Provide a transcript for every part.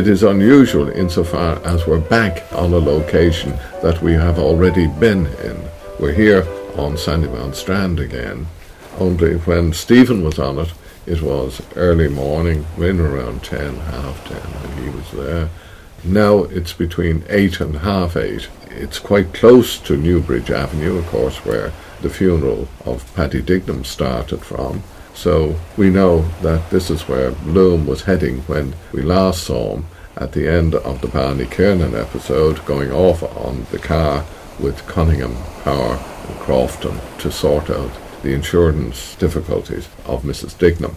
It is unusual insofar as we're back on a location that we have already been in. We're here on Sandymount Strand again, only when Stephen was on it, it was early morning, when around 10, half 10 when he was there. Now it's between 8 and half 8. It's quite close to Newbridge Avenue, of course, where the funeral of Paddy Dignam started from. So we know that this is where Bloom was heading when we last saw him at the end of the Barney Kiernan episode, going off on the car with Cunningham, Power, and Crofton to sort out the insurance difficulties of Mrs. Dignam.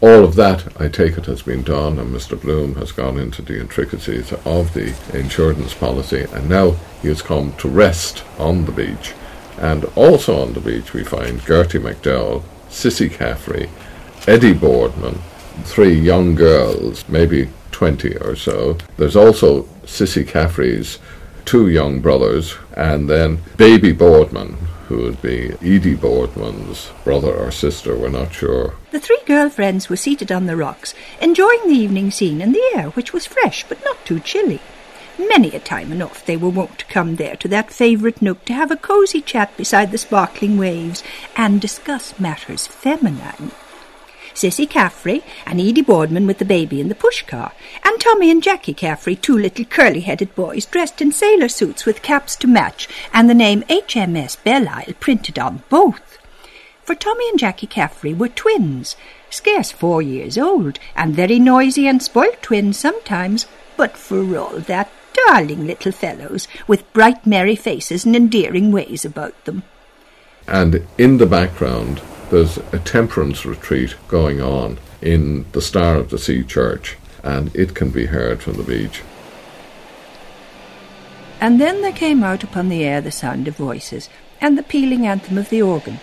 All of that, I take it, has been done, and Mr. Bloom has gone into the intricacies of the insurance policy, and now he has come to rest on the beach. And also on the beach, we find Gertie McDowell, Cissy Caffrey, Edie Boardman, three young girls, maybe 20 or so. There's also Cissy Caffrey's two young brothers, and then Baby Boardman, who would be Edie Boardman's brother or sister, we're not sure. The three girlfriends were seated on the rocks, enjoying the evening scene and the air, which was fresh but not too chilly. Many a time enough they were wont to come there to that favourite nook to have a cosy chat beside the sparkling waves and discuss matters feminine. Cissy Caffrey and Edie Boardman with the baby in the pushcar, and Tommy and Jackie Caffrey, two little curly-headed boys dressed in sailor suits with caps to match, and the name HMS Belleisle printed on both. For Tommy and Jackie Caffrey were twins, scarce four years old, and very noisy and spoilt twins sometimes, but for all that darling little fellows, with bright merry faces and endearing ways about them. And in the background, there's a temperance retreat going on in the Star of the Sea Church, and it can be heard from the beach. And then there came out upon the air the sound of voices, and the pealing anthem of the organ.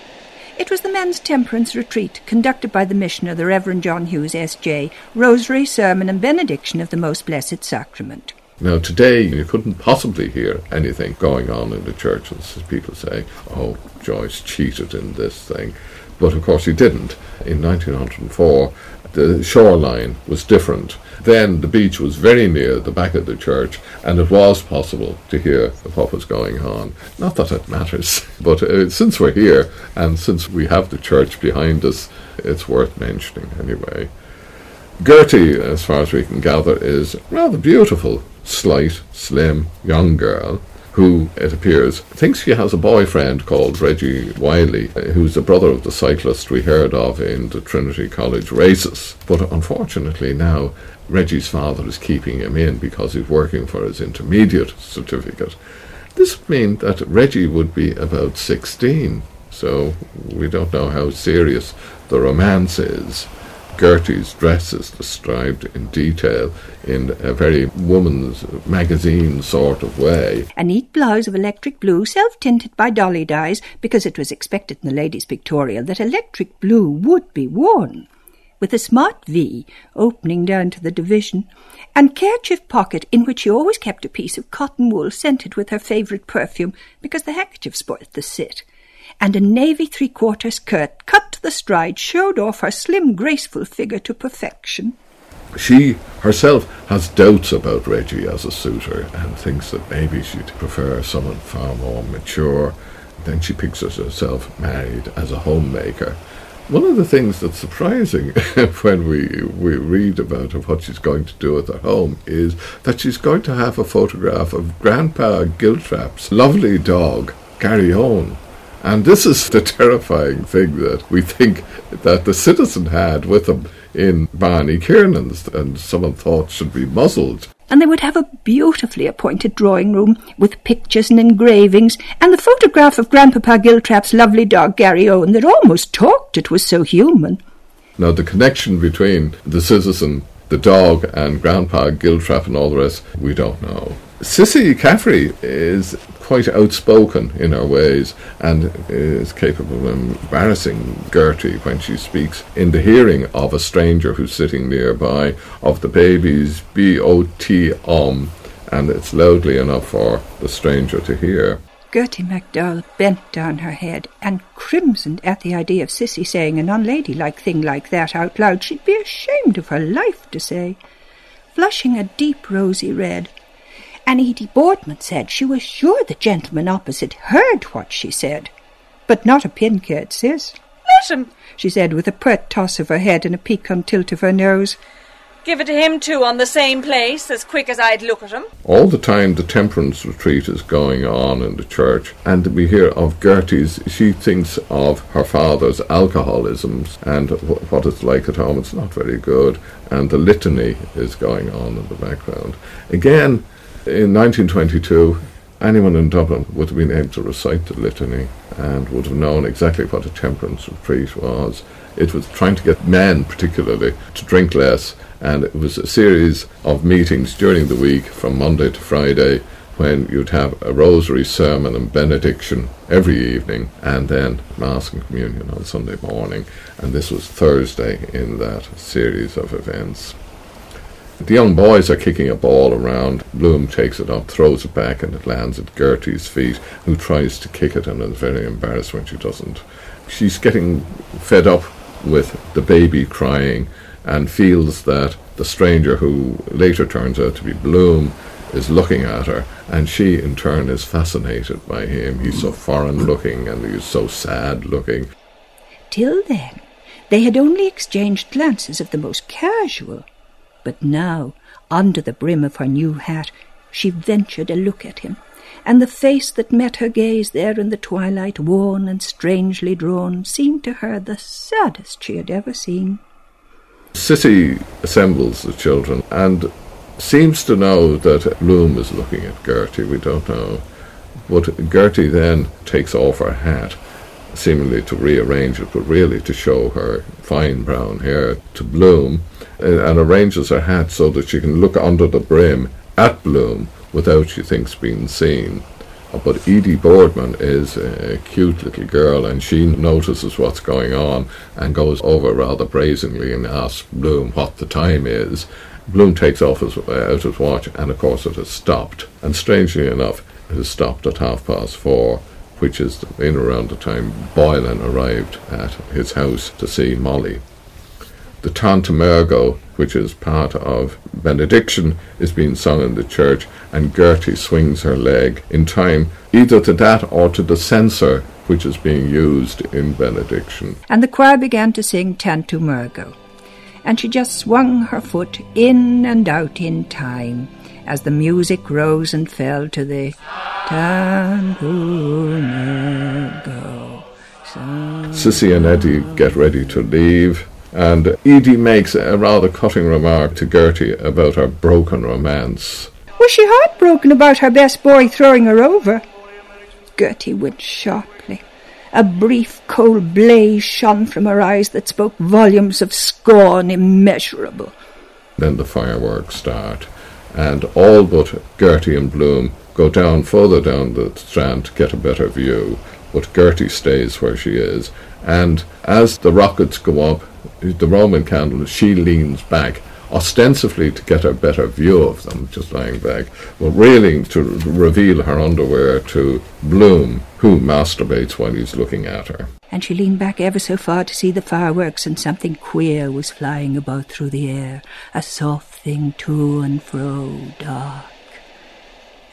It was the men's temperance retreat, conducted by the missioner, the Reverend John Hughes, S.J., rosary, sermon, and benediction of the Most Blessed Sacrament. Now, today, you couldn't possibly hear anything going on in the church, as people say, oh, Joyce cheated in this thing. But of course he didn't. In 1904, the shoreline was different. Then the beach was very near the back of the church, and it was possible to hear what was going on. Not that it matters, but uh, since we're here and since we have the church behind us, it's worth mentioning anyway. Gertie, as far as we can gather, is rather beautiful, slight, slim, young girl who, it appears, thinks she has a boyfriend called Reggie Wylie, who's the brother of the cyclist we heard of in the Trinity College races. But unfortunately now, Reggie's father is keeping him in because he's working for his intermediate certificate. This would mean that Reggie would be about 16, so we don't know how serious the romance is. Gertie's dress is described in detail in a very woman's magazine sort of way. A neat blouse of electric blue, self tinted by dolly dyes, because it was expected in the ladies' pictorial that electric blue would be worn. With a smart V opening down to the division, and kerchief pocket in which she always kept a piece of cotton wool scented with her favourite perfume, because the handkerchief spoilt the sit and a navy three-quarter skirt cut the stride showed off her slim, graceful figure to perfection. She herself has doubts about Reggie as a suitor and thinks that maybe she'd prefer someone far more mature. Then she pictures herself married as a homemaker. One of the things that's surprising when we, we read about her, what she's going to do at her home is that she's going to have a photograph of Grandpa Giltrap's lovely dog, Garryowen, and this is the terrifying thing that we think that the citizen had with him in Barney Kiernan's and someone thought should be muzzled. And they would have a beautifully appointed drawing room with pictures and engravings and the photograph of Grandpapa Giltrap's lovely dog Garryowen that almost talked, it was so human. Now the connection between the citizen, the dog and Grandpa Giltrap and all the rest, we don't know. Cissy Caffrey is quite outspoken in her ways and is capable of embarrassing Gertie when she speaks in the hearing of a stranger who's sitting nearby of the baby's B-O-T um and it's loudly enough for the stranger to hear. Gertie MacDowell bent down her head and crimsoned at the idea of Cissy saying an unladylike thing like that out loud. She'd be ashamed of her life to say. flushing a deep rosy red. And Edie Boardman said she was sure the gentleman opposite heard what she said. But not a pin cared, Ciss. Let him, she said with a pert toss of her head and a piquant tilt of her nose. Give it to him too on the same place, as quick as I'd look at him. All the time the temperance retreat is going on in the church, and we hear of Gertie's, she thinks of her father's alcoholisms and what it's like at home. It's not very good, and the litany is going on in the background. Again, in 1922, anyone in Dublin would have been able to recite the litany and would have known exactly what a temperance retreat was. It was trying to get men, particularly, to drink less and it was a series of meetings during the week from Monday to Friday when you'd have a rosary sermon and benediction every evening and then Mass and Communion on Sunday morning. And this was Thursday in that series of events. The young boys are kicking a ball around. Bloom takes it up, throws it back, and it lands at Gertie's feet, who tries to kick it and is very embarrassed when she doesn't. She's getting fed up with the baby crying and feels that the stranger, who later turns out to be Bloom, is looking at her, and she in turn is fascinated by him. He's so foreign looking and he's so sad looking. Till then, they had only exchanged glances of the most casual. But now, under the brim of her new hat, she ventured a look at him, and the face that met her gaze there in the twilight, worn and strangely drawn, seemed to her the saddest she had ever seen. Cissy assembles the children and seems to know that Bloom is looking at Gertie. We don't know. But Gertie then takes off her hat, seemingly to rearrange it, but really to show her fine brown hair to Bloom, uh, and arranges her hat so that she can look under the brim at Bloom without, she thinks, being seen. But Edie Boardman is a cute little girl and she notices what's going on and goes over rather brazenly and asks Bloom what the time is. Bloom takes off his, uh, out his watch and of course it has stopped. And strangely enough, it has stopped at half past four, which is in around the time Boylan arrived at his house to see Molly. The Tantum Ergo, which is part of benediction, is being sung in the church, and Gertie swings her leg in time either to that or to the censer which is being used in benediction. And the choir began to sing Tantum Ergo, and she just swung her foot in and out in time as the music rose and fell to the Tantum Ergo. Cissy and Edie get ready to leave. And Edie makes a rather cutting remark to Gertie about her broken romance. Was she heartbroken about her best boy throwing her over? Gertie went sharply. A brief cold blaze shone from her eyes that spoke volumes of scorn immeasurable. Then the fireworks start, and all but Gertie and Bloom go down further down the strand to get a better view, but Gertie stays where she is, and as the rockets go up, the Roman candle, she leans back, ostensibly to get a better view of them, just lying back, but really to reveal her underwear to Bloom, who masturbates while he's looking at her. And she leaned back ever so far to see the fireworks, and something queer was flying about through the air, a soft thing to and fro, dark.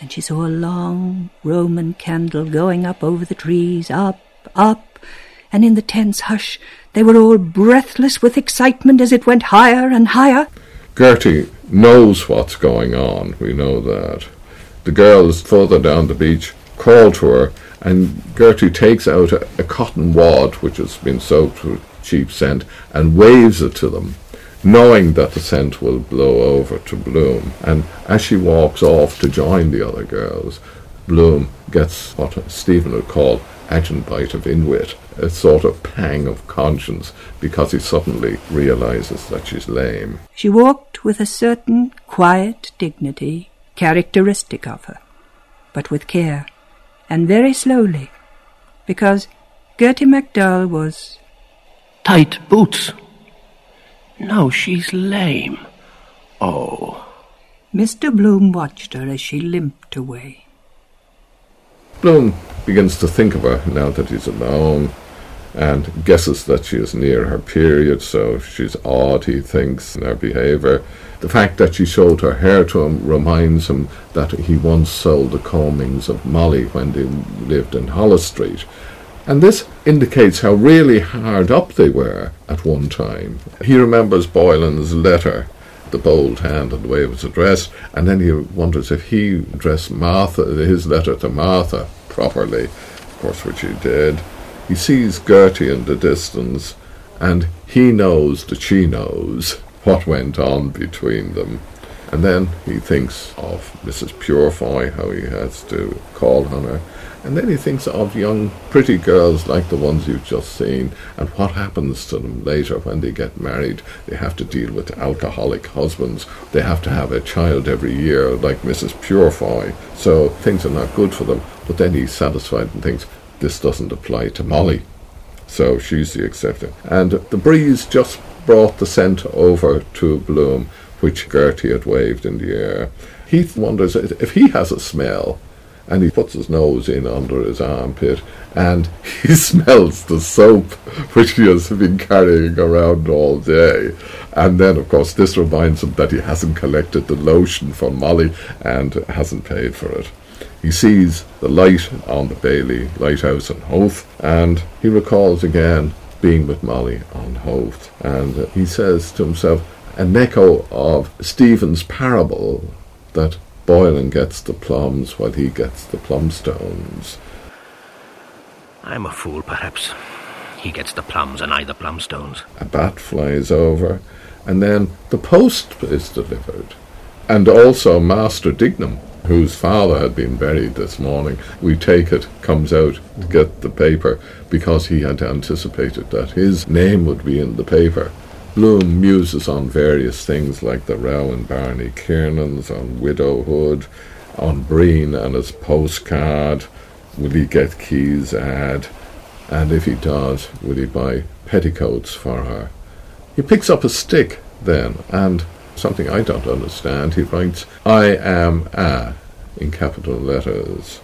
And she saw a long Roman candle going up over the trees, up, up, and in the tense hush they were all breathless with excitement as it went higher and higher. Gertie knows what's going on, we know that. The girls further down the beach call to her, and Gertrude takes out a, a cotton wad which has been soaked with cheap scent and waves it to them, knowing that the scent will blow over to Bloom. And as she walks off to join the other girls, Bloom gets what Stephen would call agenbite of inwit, a sort of pang of conscience, because he suddenly realizes that she's lame. She walked with a certain quiet dignity characteristic of her, but with care, and very slowly, because Gertie MacDowell was tight boots. No, she's lame. Oh. Mr. Bloom watched her as she limped away. Bloom begins to think of her now that he's alone and guesses that she is near her period, so she's odd, he thinks, in her behaviour. The fact that she showed her hair to him reminds him that he once sold the combings of Molly when they lived in Holles Street. And this indicates how really hard up they were at one time. He remembers Boylan's letter, the bold hand and the way it was addressed, and then he wonders if he addressed Martha, his letter to Martha properly, of course, which he did. He sees Gertie in the distance, and he knows that she knows what went on between them. And then he thinks of Mrs. Purefoy, how he has to call on her. And then he thinks of young, pretty girls like the ones you've just seen, and what happens to them later when they get married. They have to deal with alcoholic husbands. They have to have a child every year, like Mrs. Purefoy. So things are not good for them. But then he's satisfied and thinks, this doesn't apply to Molly. So she's the exception. And the breeze just brought the scent over to Bloom, which Gertie had waved in the air. Heath wonders if he has a smell, and he puts his nose in under his armpit, and he smells the soap which he has been carrying around all day. And then, of course, this reminds him that he hasn't collected the lotion for Molly and hasn't paid for it. He sees the light on the Bailey lighthouse on Howth, and he recalls again being with Molly on Howth, and he says to himself, an echo of Stephen's parable that Boylan gets the plums while he gets the plumstones. I'm a fool, perhaps. He gets the plums and I the plumstones. A bat flies over, and then the post is delivered. And also Master Dignam, whose father had been buried this morning, we take it, comes out to get the paper because he had anticipated that his name would be in the paper. Bloom muses on various things like the row in Barney Kiernan's, on widowhood, on Breen and his postcard. Will he get Keyes' ad? And if he does, will he buy petticoats for her? He picks up a stick then, and something I don't understand, he writes, I am a, in capital letters.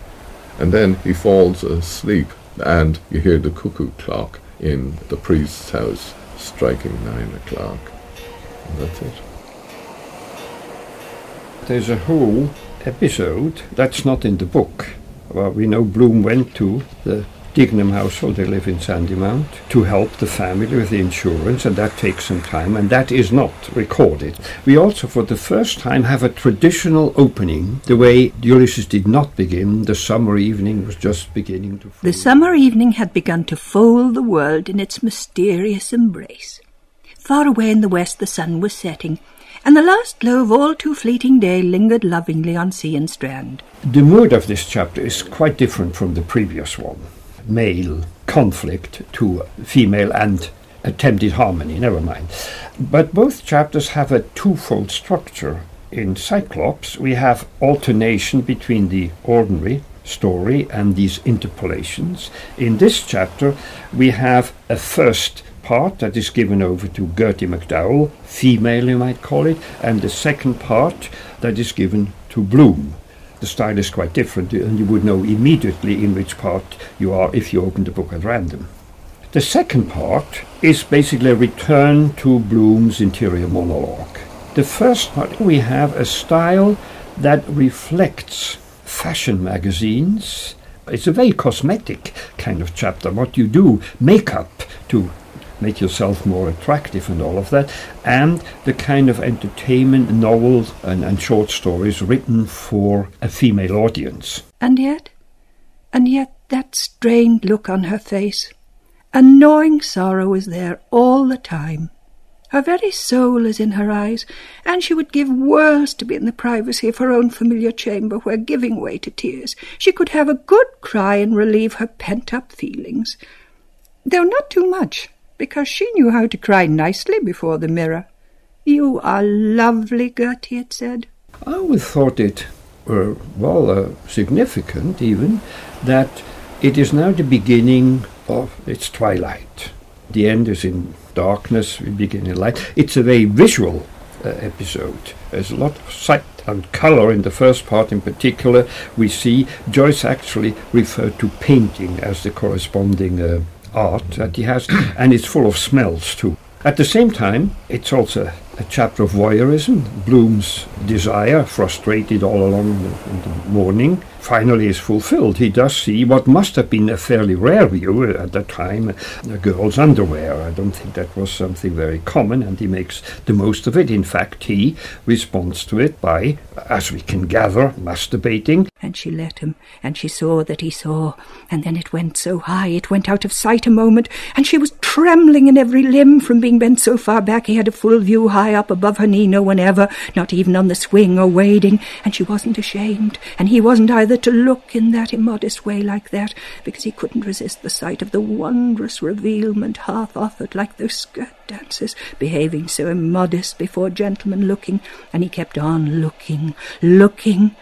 And then he falls asleep, and you hear the cuckoo clock in the priest's house striking nine o'clock. And that's it. There's a whole episode that's not in the book. Well, we know Bloom went to the Dignam household, they live in Sandymount, to help the family with the insurance, and that takes some time, and that is not recorded. We also, for the first time, have a traditional opening, the way Ulysses did not begin. The summer evening was just beginning to. Fall. The summer evening had begun to fold the world in its mysterious embrace. Far away in the west the sun was setting, and the last glow of all too fleeting day lingered lovingly on sea and strand. The mood of this chapter is quite different from the previous one male conflict to female and attempted harmony, never mind. But both chapters have a twofold structure. In Cyclops, we have alternation between the ordinary story and these interpolations. In this chapter, we have a first part that is given over to Gertie McDowell, female you might call it, and the second part that is given to Bloom, the style is quite different, and you would know immediately in which part you are if you open the book at random. The second part is basically a return to Bloom's interior monologue. The first part, we have a style that reflects fashion magazines. It's a very cosmetic kind of chapter. What you do, makeup to make yourself more attractive and all of that, and the kind of entertainment novels and, and short stories written for a female audience. And yet, and yet that strained look on her face, a gnawing sorrow is there all the time. Her very soul is in her eyes, and she would give worlds to be in the privacy of her own familiar chamber, where, giving way to tears, she could have a good cry and relieve her pent up feelings. Though not too much, because she knew how to cry nicely before the mirror. You are lovely, Gertie, it said. I always thought it, uh, well, uh, significant even, that it is now the beginning of its twilight. The end is in darkness, we begin in light. It's a very visual uh, episode. There's a lot of sight and color in the first part in particular. We see Joyce actually referred to painting as the corresponding uh, art that he has, and it's full of smells too. At the same time, it's also a chapter of voyeurism, Bloom's desire, frustrated all along the, in the morning, finally is fulfilled. He does see what must have been a fairly rare view at the time, a girl's underwear. I don't think that was something very common, and he makes the most of it. In fact, he responds to it by, as we can gather, masturbating. And she let him, and she saw that he saw, and then it went so high, it went out of sight a moment, and she was trembling in every limb from being bent so far back he had a full view high up above her knee, no one ever, not even on the swing or wading, and she wasn't ashamed, and he wasn't either to look in that immodest way like that, because he couldn't resist the sight of the wondrous revealment half offered like those skirt dancers, behaving so immodest before gentlemen looking, and he kept on looking, looking.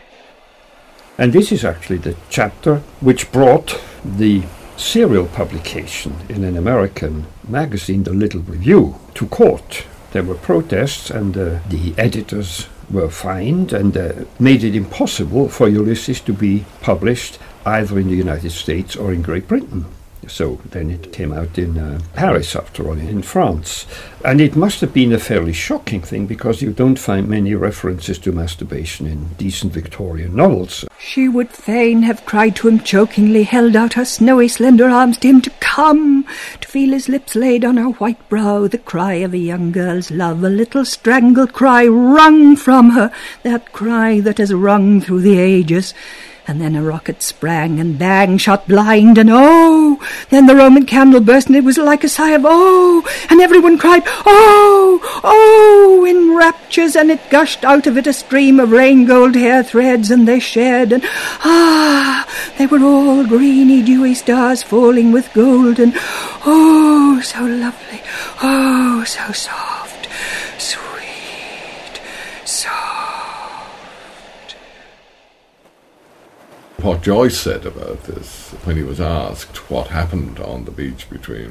And this is actually the chapter which brought the serial publication in an American magazine, The Little Review, to court. There were protests, and uh, the editors were fined and uh, made it impossible for Ulysses to be published either in the United States or in Great Britain. So then it came out in uh, Paris, after all, in France. And it must have been a fairly shocking thing because you don't find many references to masturbation in decent Victorian novels. She would fain have cried to him chokingly, held out her snowy, slender arms to him to come, to feel his lips laid on her white brow, the cry of a young girl's love, a little strangled cry wrung from her, that cry that has rung through the ages. And then a rocket sprang and bang shot blind and oh! Then the Roman candle burst and it was like a sigh of oh! And everyone cried oh! Oh! in raptures and it gushed out of it a stream of rain gold hair threads and they shared and ah! They were all greeny dewy stars falling with gold and oh! So lovely! Oh! So soft! Sweet! Soft! What Joyce said about this when he was asked what happened on the beach between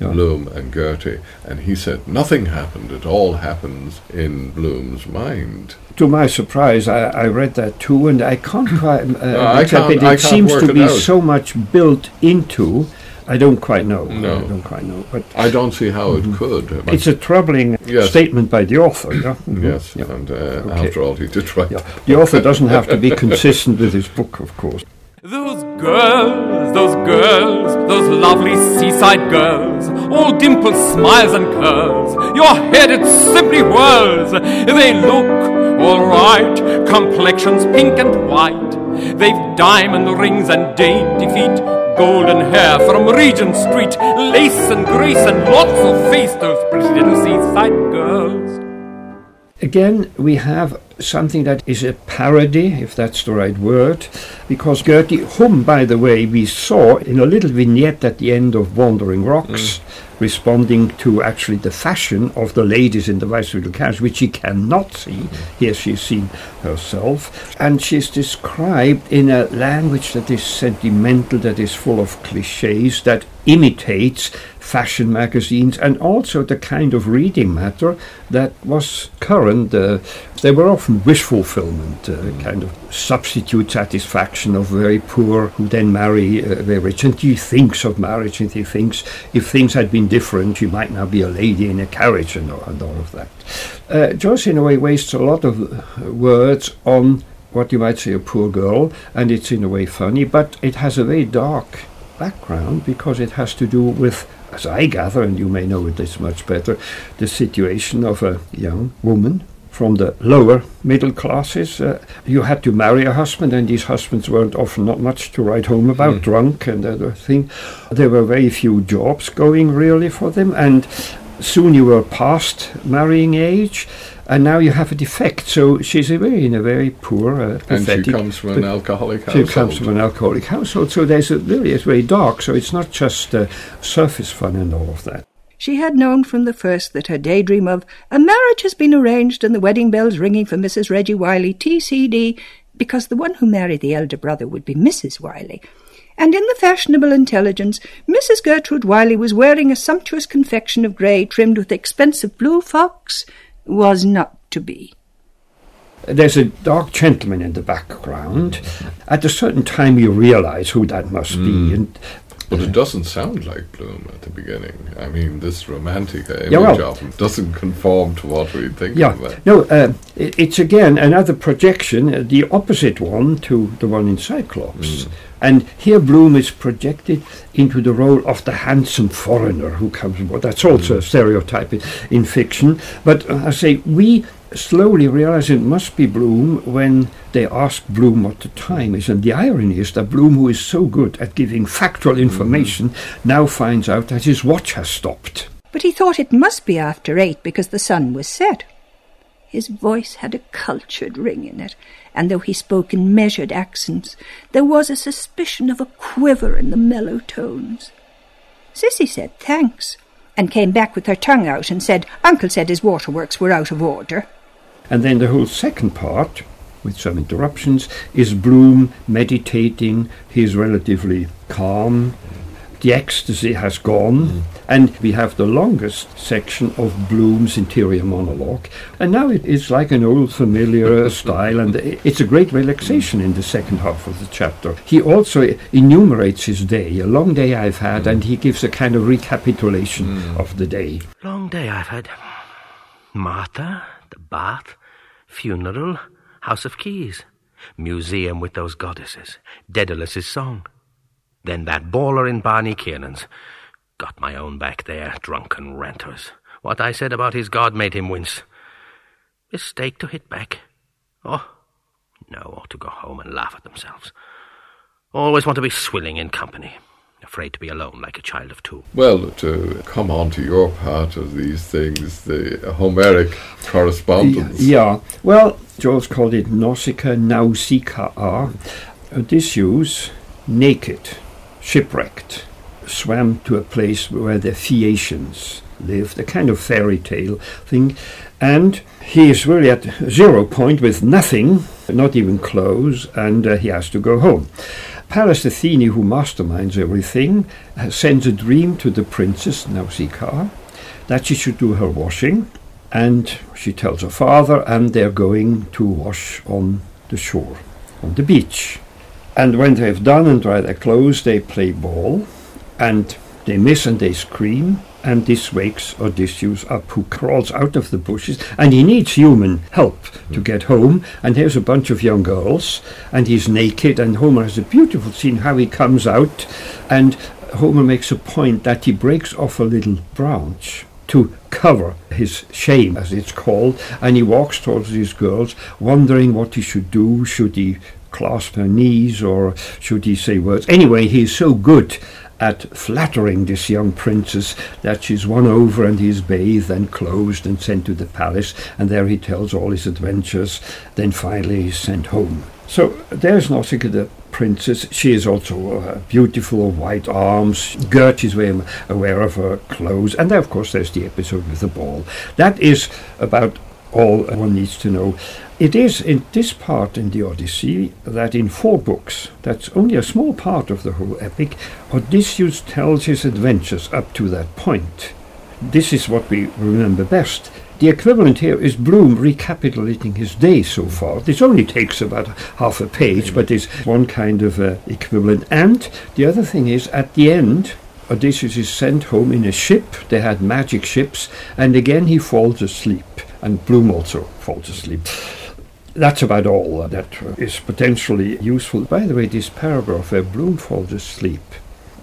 Yeah. Bloom and Gertie, and he said nothing happened. It all happens in Bloom's mind. To my surprise, I, I read that too, and I can't quite. Uh, I accept can't- it. It seems to be out. so much built into. I don't quite know. No. I don't quite know. But I don't see how it could. but- it's a troubling Yes. statement by the author. Yeah? Mhm. yes, Yeah. and uh, Okay. after all, he did write. Yeah. The author doesn't have to be consistent with his book, of course. Those girls, those girls, those lovely seaside girls, all dimples, smiles, and curls. Your head, it simply whirls. They look alright, complexions pink and white. They've diamond rings and dainty feet, golden hair from Regent Street, lace and grace and lots of face, those pretty little seaside girls. Again, we have something that is a parody, if that's the right word, because Gertie, whom, by the way, we saw in a little vignette at the end of Wandering Rocks, mm. Responding to actually the fashion of the ladies in the viceregal carriage, which she cannot see. Here she's seen herself. And she's described in a language that is sentimental, that is full of cliches, that imitates fashion magazines and also the kind of reading matter that was current. Uh, they were often wish fulfillment, uh, kind of substitute satisfaction of very poor who then marry uh, very rich. And he thinks of marriage and he thinks if things had been different, she might now be a lady in a carriage and, all- and all of that. Uh, Joyce, in a way, wastes a lot of uh, words on what you might say a poor girl, and it's in a way funny, but it has a very dark background because it has to do with, as I gather, and you may know this much better, the situation of a young woman from the lower middle classes. Uh, you had to marry a husband, and these husbands weren't often not much to write home about, drunk and other thing. There were very few jobs going really for them, and soon you were past marrying age. And now you have a defect, so she's a very in a very poor, uh, And she comes from an but- alcoholic she comes from an alcoholic household, so there's a really it's very dark. So it's not just uh, surface fun and all of that. She had known from the first that her daydream of a marriage has been arranged and the wedding bells ringing for Mrs. Reggie Wylie, TCD, because the one who married the elder brother would be Mrs. Wylie. And in the fashionable intelligence, Mrs. Gertrude Wylie was wearing a sumptuous confection of grey trimmed with expensive blue fox, was not to be. There's a dark gentleman in the background. At a certain time, you realize who that must be, hmm. and But it doesn't sound like Bloom at the beginning. I mean, this romantic image Yeah, well- of him doesn't conform to what we think Yeah, of it. no, uh, it's again another projection, uh, the opposite one to the one in Cyclops. And here Bloom is projected into the role of the handsome foreigner who comes aboard. That's also a stereotype in, in fiction. But uh, I say, we slowly realize it must be Bloom when they ask Bloom what the time is. And the irony is that Bloom, who is so good at giving factual mm-hmm. information, now finds out that his watch has stopped. But he thought it must be after eight because the sun was set. His voice had a cultured ring in it, and though he spoke in measured accents, there was a suspicion of a quiver in the mellow tones. Cissy said thanks, and came back with her tongue out and said Uncle said his waterworks were out of order. And then the whole second part, with some interruptions, is Bloom meditating. He's relatively calm. The ecstasy has gone. Mm. And we have the longest section of Bloom's interior monologue. And now it is like an old familiar style, and it's a great relaxation in the second half of the chapter. He also enumerates his day, a long day I've had, and he gives a kind of recapitulation mm. of the day. Long day I've had. Martha, the bath, funeral, house of Keyes, museum with those goddesses, Dedalus's song. Then that bawler in Barney Kiernan's. Got my own back there, drunken ranters. What I said about his god made him wince. Mistake to hit back. Oh, no, ought to go home and laugh at themselves. Always want to be swilling in company. Afraid to be alone like a child of two. Well, to come on to your part of these things, the Homeric correspondence. Yeah, well, Joyce called it Nausicaa, Nausicaa. Odysseus, naked, shipwrecked, swam to a place where the Phaeacians lived, a kind of fairy tale thing, and he is really at zero point with nothing, not even clothes, and uh, he has to go home. Pallas Athene, who masterminds everything, uh, sends a dream to the princess Nausicaa that she should do her washing, and she tells her father, and they're going to wash on the shore, on the beach. And when they've done and dried their clothes, they play ball, and they miss and they scream, and this wakes Odysseus up, who crawls out of the bushes, and he needs human help to get home. And here's a bunch of young girls, and he's naked, and Homer has a beautiful scene how he comes out, and Homer makes a point that he breaks off a little branch to cover his shame, as it's called, and he walks towards these girls, wondering what he should do. Should he clasp her knees or should he say words? Anyway, he's so good at flattering this young princess that she's won over and he's bathed and clothed and sent to the palace, and there he tells all his adventures. Then finally he's sent home. So there's Nausicaa the princess. She is also uh, beautiful, white arms. Gert is very aware of her clothes. And then, of course, there's the episode with the ball. That is about all one needs to know. It is in this part in the Odyssey that in four books, that's only a small part of the whole epic, Odysseus tells his adventures up to that point. This is what we remember best. The equivalent here is Bloom recapitulating his day so far. This only takes about half a page, but is one kind of uh, equivalent. And the other thing is, at the end, Odysseus is sent home in a ship. They had magic ships, and again he falls asleep. And Bloom also falls asleep. That's about all that uh, is potentially useful. By the way, this paragraph where Bloom falls asleep,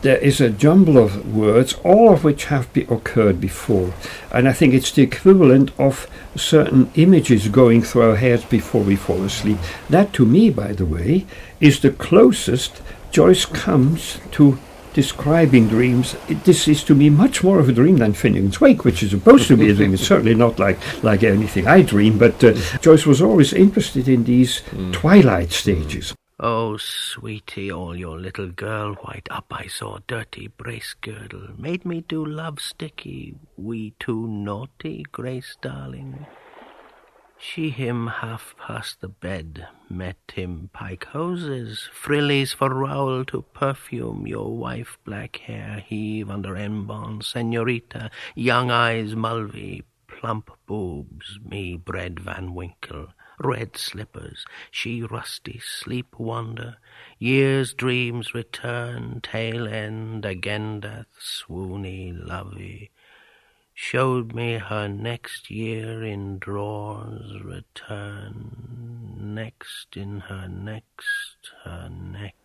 there is a jumble of words, all of which have be occurred before. And I think it's the equivalent of certain images going through our heads before we fall asleep. That, to me, by the way, is the closest Joyce comes to describing dreams. It- This is to me much more of a dream than Finnegans Wake, which is supposed to be a dream. It's certainly not like, like anything I dream, but uh, Joyce was always interested in these twilight stages. Oh, sweetie, all your little girl white up I saw dirty brace girdle made me do love sticky, we too naughty, Grace darling. She him half past the bed, met him pike hoses, frillies for Raoul to perfume your wife black hair heave under embon, senorita, young eyes mulvey, plump boobs, me bread Van Winkle, red slippers, she rusty sleep wander, year's dreams return, tail end Agendath, swoony lovey. Showed me her next year in drawers return, next in her next, her next.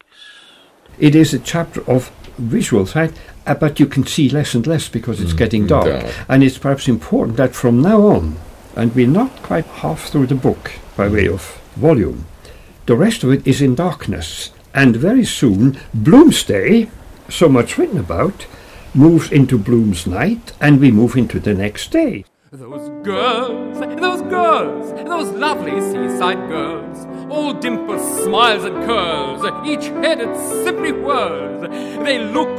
It is a chapter of visuals, right? Uh, but you can see less and less because it's getting dark. dark. And it's perhaps important that from now on, and we're not quite half through the book by way of volume, the rest of it is in darkness. And very soon, Bloomsday, so much written about, moves into Bloom's night, and we move into the next day. Those girls, those girls, those lovely seaside girls, all dimples, smiles, and curls, each head headed simply whirls. They look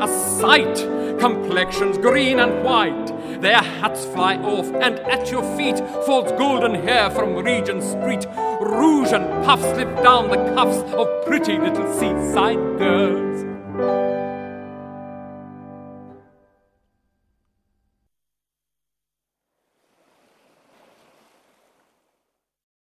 a sight, complexions green and white. Their hats fly off, and at your feet falls golden hair from Regent Street. Rouge and puffs slip down the cuffs of pretty little seaside girls.